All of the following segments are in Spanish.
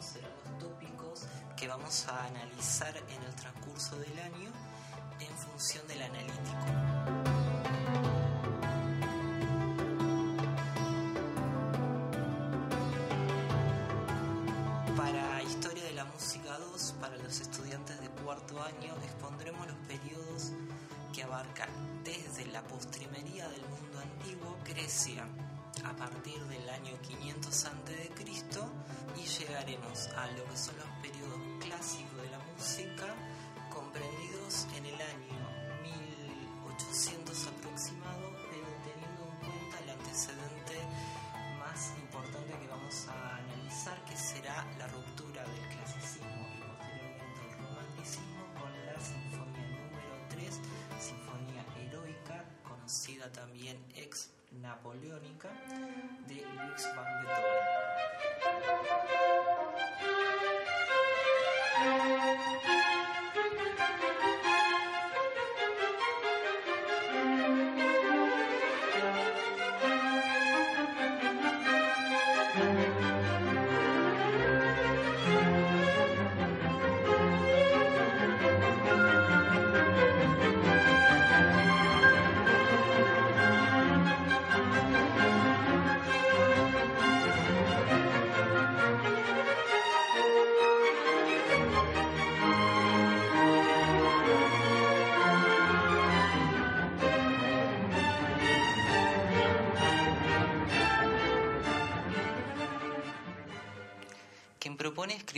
serán los tópicos que vamos a analizar en el transcurso del año en función del analítico. Para Historia de la Música 2, para los estudiantes de cuarto año, expondremos los periodos que abarcan desde la postrimería del mundo antiguo, Grecia, a partir del año 500 a.C. y llegaremos a lo que son los periodos clásicos de la música, comprendidos en el año 1800 aproximado, pero teniendo en cuenta el antecedente más importante que vamos a analizar, que será la ruptura del clasicismo y posteriormente el romanticismo con la sinfonía número 3, sinfonía heroica, conocida también ex napoleónica, de Luis van Quien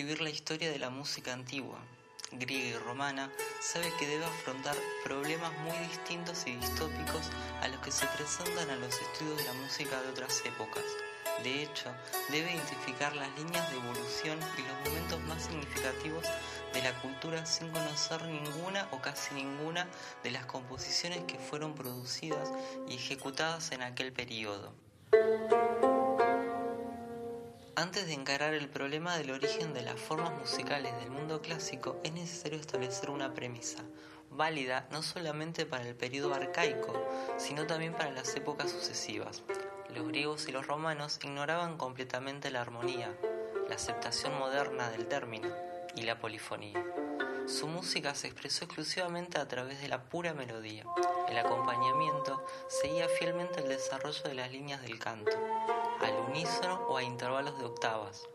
escribir la historia de la música antigua, griega y romana, sabe que debe afrontar problemas muy distintos y distópicos a los que se presentan a los estudios de la música de otras épocas. De hecho, debe identificar las líneas de evolución y los momentos más significativos de la cultura sin conocer ninguna o casi ninguna de las composiciones que fueron producidas y ejecutadas en aquel periodo. Antes de encarar el problema del origen de las formas musicales del mundo clásico, es necesario establecer una premisa, válida no solamente para el periodo arcaico, sino también para las épocas sucesivas. Los griegos y los romanos ignoraban completamente la armonía, la aceptación moderna del término y la polifonía. Su música se expresó exclusivamente a través de la pura melodía. El acompañamiento seguía fielmente el desarrollo de las líneas del canto, al unísono o a intervalos de octavas.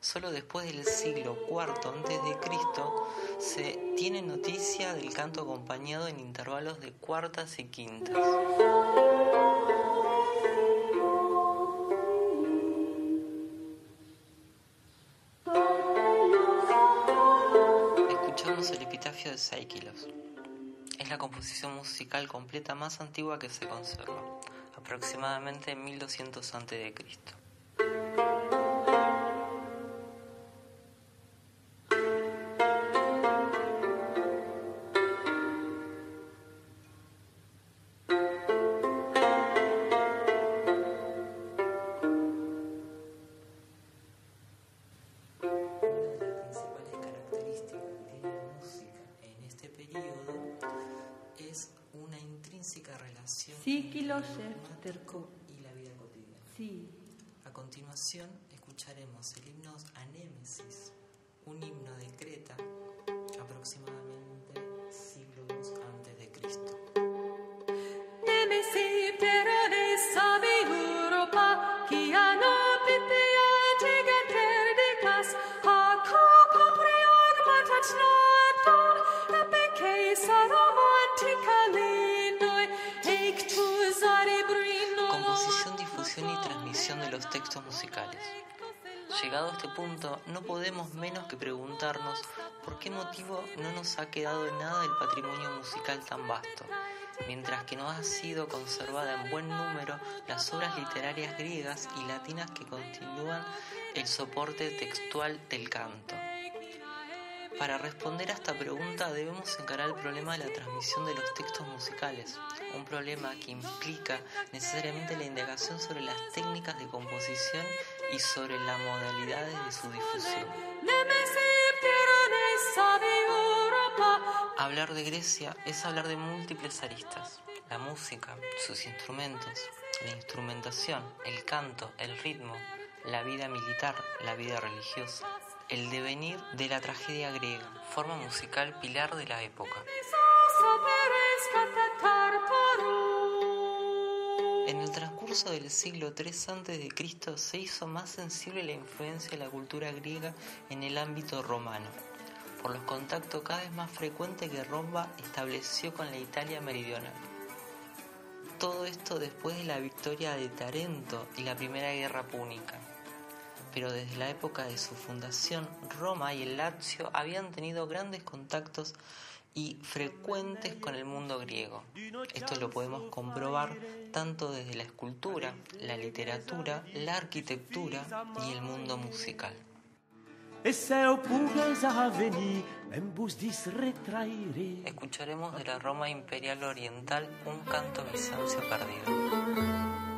Solo después del siglo IV a.C. se tiene noticia del canto acompañado en intervalos de cuartas y quintas. Escuchamos el epitafio de Saikilos. Es la composición musical completa más antigua que se conserva, aproximadamente 1200 a.C. Sí, terco. Y la vida cotidiana. Sí. A continuación escucharemos el himno Anémesis, un himno de Creta aproximadamente siglos antes de Cristo. Los textos musicales. Llegado a este punto, no podemos menos que preguntarnos por qué motivo no nos ha quedado nada del patrimonio musical tan vasto, mientras que no ha sido conservada en buen número las obras literarias griegas y latinas que continúan el soporte textual del canto. Para responder a esta pregunta debemos encarar el problema de la transmisión de los textos musicales, un problema que implica necesariamente la indagación sobre las técnicas de composición y sobre las modalidades de su difusión. Hablar de Grecia es hablar de múltiples aristas, la música, sus instrumentos, la instrumentación, el canto, el ritmo, la vida militar, la vida religiosa el devenir de la tragedia griega, forma musical pilar de la época. En el transcurso del siglo III a.C. se hizo más sensible la influencia de la cultura griega en el ámbito romano, por los contactos cada vez más frecuentes que Roma estableció con la Italia meridional. Todo esto después de la victoria de Tarento y la Primera Guerra Púnica. Pero desde la época de su fundación, Roma y el Lazio habían tenido grandes contactos y frecuentes con el mundo griego. Esto lo podemos comprobar tanto desde la escultura, la literatura, la arquitectura y el mundo musical. Escucharemos de la Roma imperial oriental un canto bizancio perdido.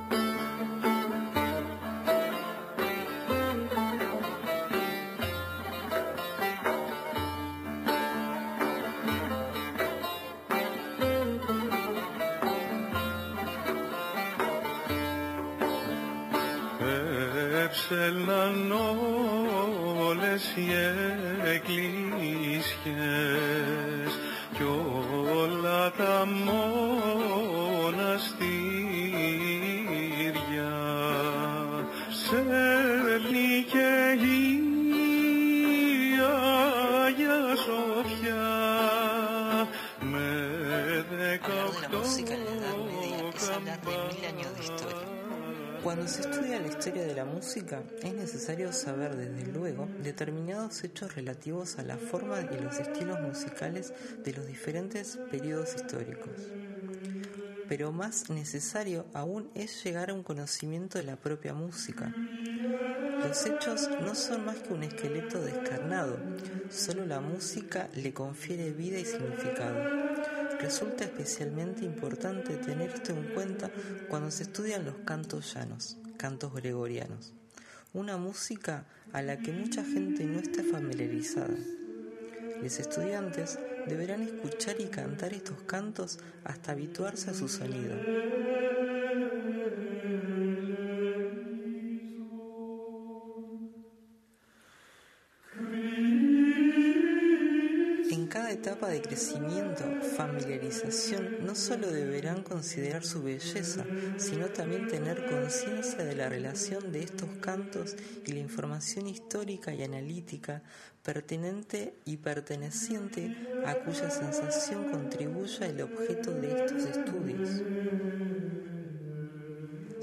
έλναν όλες οι εκκλησιές κι όλα τα μοναστήρια. Σε Cuando se estudia la historia de la música, es necesario saber desde luego determinados hechos relativos a la forma y los estilos musicales de los diferentes periodos históricos. Pero más necesario aún es llegar a un conocimiento de la propia música. Los hechos no son más que un esqueleto descarnado, solo la música le confiere vida y significado. Resulta especialmente importante tener esto en cuenta cuando se estudian los cantos llanos, cantos gregorianos, una música a la que mucha gente no está familiarizada. Los estudiantes deberán escuchar y cantar estos cantos hasta habituarse a su sonido. Etapa de crecimiento, familiarización, no solo deberán considerar su belleza, sino también tener conciencia de la relación de estos cantos y la información histórica y analítica pertinente y perteneciente a cuya sensación contribuya el objeto de estos estudios.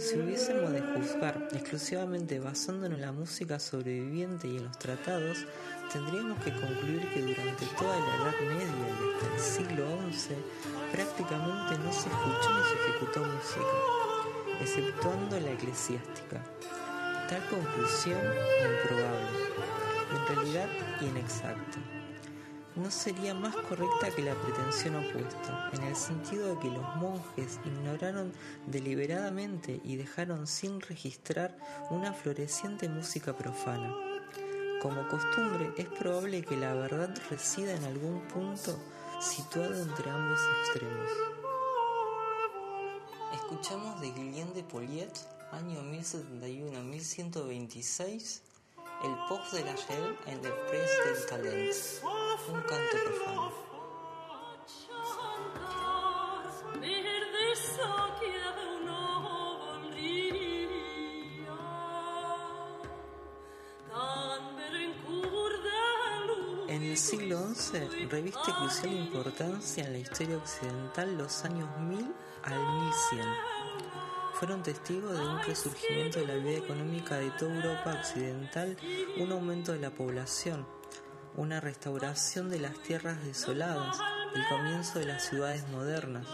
Si hubiésemos de juzgar exclusivamente basándonos en la música sobreviviente y en los tratados, tendríamos que concluir que durante toda la Edad Media y hasta el siglo XI prácticamente no se escuchó ni se ejecutó música, exceptuando la eclesiástica. Tal conclusión improbable, en realidad inexacta no sería más correcta que la pretensión opuesta, en el sentido de que los monjes ignoraron deliberadamente y dejaron sin registrar una floreciente música profana. Como costumbre, es probable que la verdad resida en algún punto situado entre ambos extremos. Escuchamos de Guillaume de Poliet, año 1071-1126, el pop de la Shell en Le Presse del Talent, un canto profano. En el siglo XI reviste crucial importancia en la historia occidental los años 1000 al 1100 fueron testigos de un resurgimiento de la vida económica de toda Europa occidental, un aumento de la población, una restauración de las tierras desoladas, el comienzo de las ciudades modernas,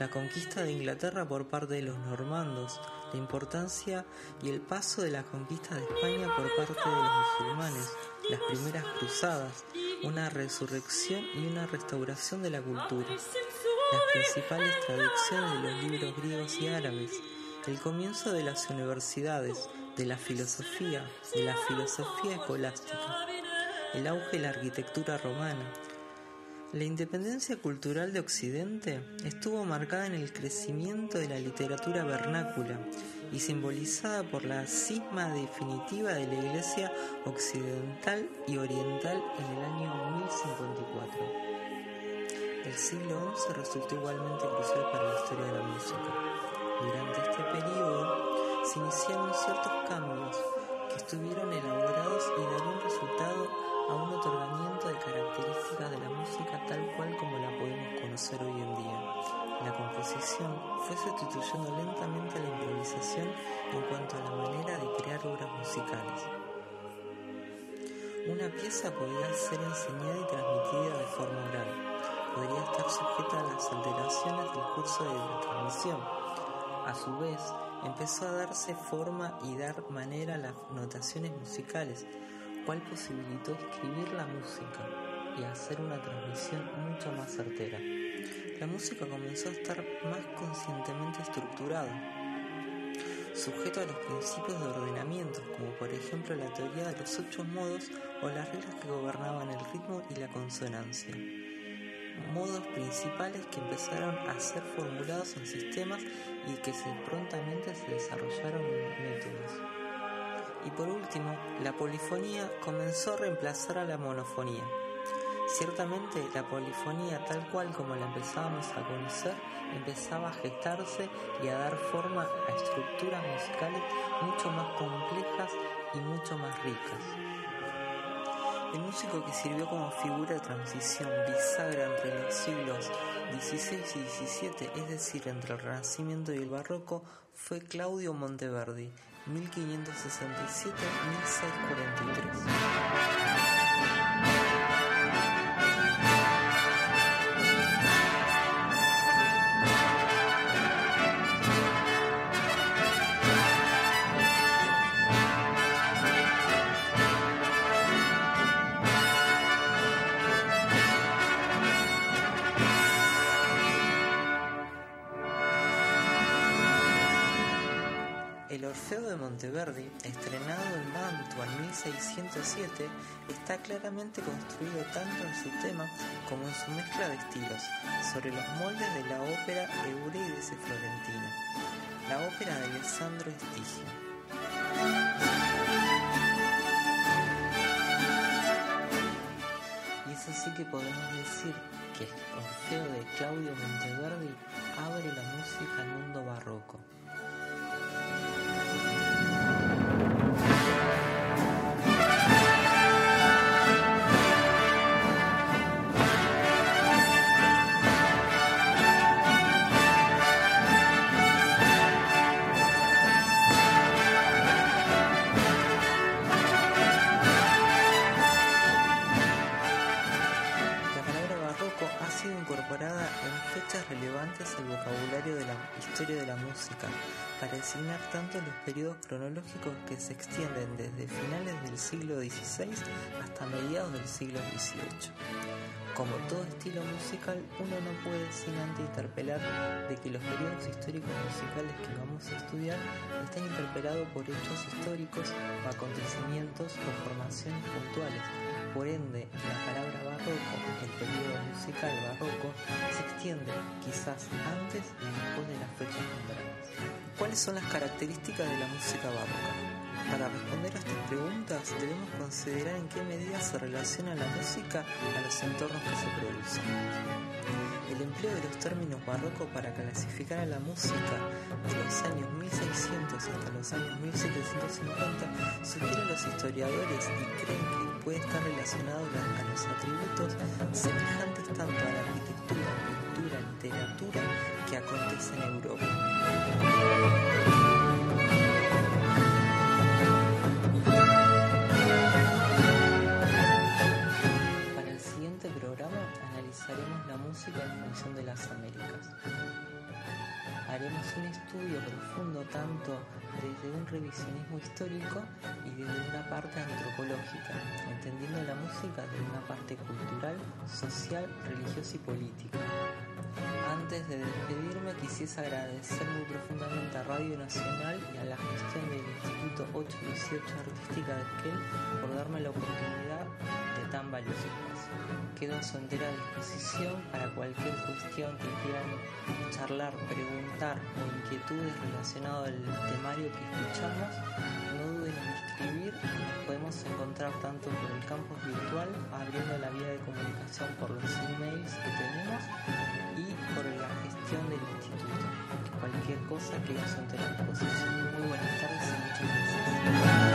la conquista de Inglaterra por parte de los normandos, la importancia y el paso de la conquista de España por parte de los musulmanes, las primeras cruzadas, una resurrección y una restauración de la cultura, las principales traducciones de los libros griegos y árabes, el comienzo de las universidades, de la filosofía, de la filosofía escolástica, el auge de la arquitectura romana, La independencia cultural de Occidente estuvo marcada en el crecimiento de la literatura vernácula y simbolizada por la cisma definitiva de la Iglesia occidental y oriental en el año 1054. El siglo XI resultó igualmente crucial para la historia de la música. Durante este periodo se iniciaron ciertos cambios que estuvieron elaborados y darían resultado a un otorgamiento de características de la música tal cual como la podemos conocer hoy en día. La composición fue sustituyendo lentamente la improvisación en cuanto a la manera de crear obras musicales. Una pieza podía ser enseñada y transmitida de forma oral. Podría estar sujeta a las alteraciones del curso de la transmisión. A su vez, empezó a darse forma y dar manera a las notaciones musicales, cual posibilitó escribir la música y hacer una transmisión mucho más certera. La música comenzó a estar más conscientemente estructurada, sujeto a los principios de ordenamiento, como por ejemplo la teoría de los ocho modos o las reglas que gobernaban el ritmo y la consonancia. Modos principales que empezaron a ser formulados en sistemas y que se prontamente se desarrollaron en métodos. Y por último, la polifonía comenzó a reemplazar a la monofonía. Ciertamente la polifonía tal cual como la empezábamos a conocer empezaba a gestarse y a dar forma a estructuras musicales mucho más complejas y mucho más ricas. El músico que sirvió como figura de transición bisagra entre los siglos XVI y XVII, es decir, entre el Renacimiento y el Barroco, fue Claudio Monteverdi, 1567-1643. Monteverdi, estrenado en Mantua en 1607, está claramente construido tanto en su tema como en su mezcla de estilos, sobre los moldes de la ópera Eurídice Florentina, la ópera de Alessandro Estigio. Y es así que podemos decir que Orfeo de Claudio Monteverdi abre la música al mundo barroco. Periodos cronológicos que se extienden desde finales del siglo XVI hasta mediados del siglo XVIII. Como todo estilo musical, uno no puede sin antes interpelar de que los periodos históricos musicales que vamos a estudiar están interpelados por hechos históricos acontecimientos o formaciones puntuales. Por ende, la palabra barroco, el periodo musical barroco, se extiende quizás antes y después de las fechas nombradas. ¿Cuáles son las características de la música barroca? Para responder a estas preguntas debemos considerar en qué medida se relaciona la música a los entornos que se producen. El empleo de los términos barroco para clasificar a la música de los años 1600 hasta los años 1750 sugiere a los historiadores y creen que puede estar relacionado a los atributos semejantes tanto a la arquitectura, pintura, literatura que acontece en Europa. Américas. Haremos un estudio profundo tanto desde un revisionismo histórico y desde una parte antropológica, entendiendo la música desde una parte cultural, social, religiosa y política. Antes de despedirme quisiese agradecer muy profundamente a Radio Nacional y a la gestión del Instituto 818 Artística de Esquel por darme la oportunidad de tan valioso. Quedo en su entera disposición para cualquier cuestión que quieran charlar, preguntar o inquietudes relacionadas al temario que escuchamos. No duden en escribir, podemos encontrar tanto por el campus virtual, abriendo la vía de comunicación por los emails que tenemos del instituto. Cualquier cosa que a su entera disposición. Muy buenas tardes y muchas gracias.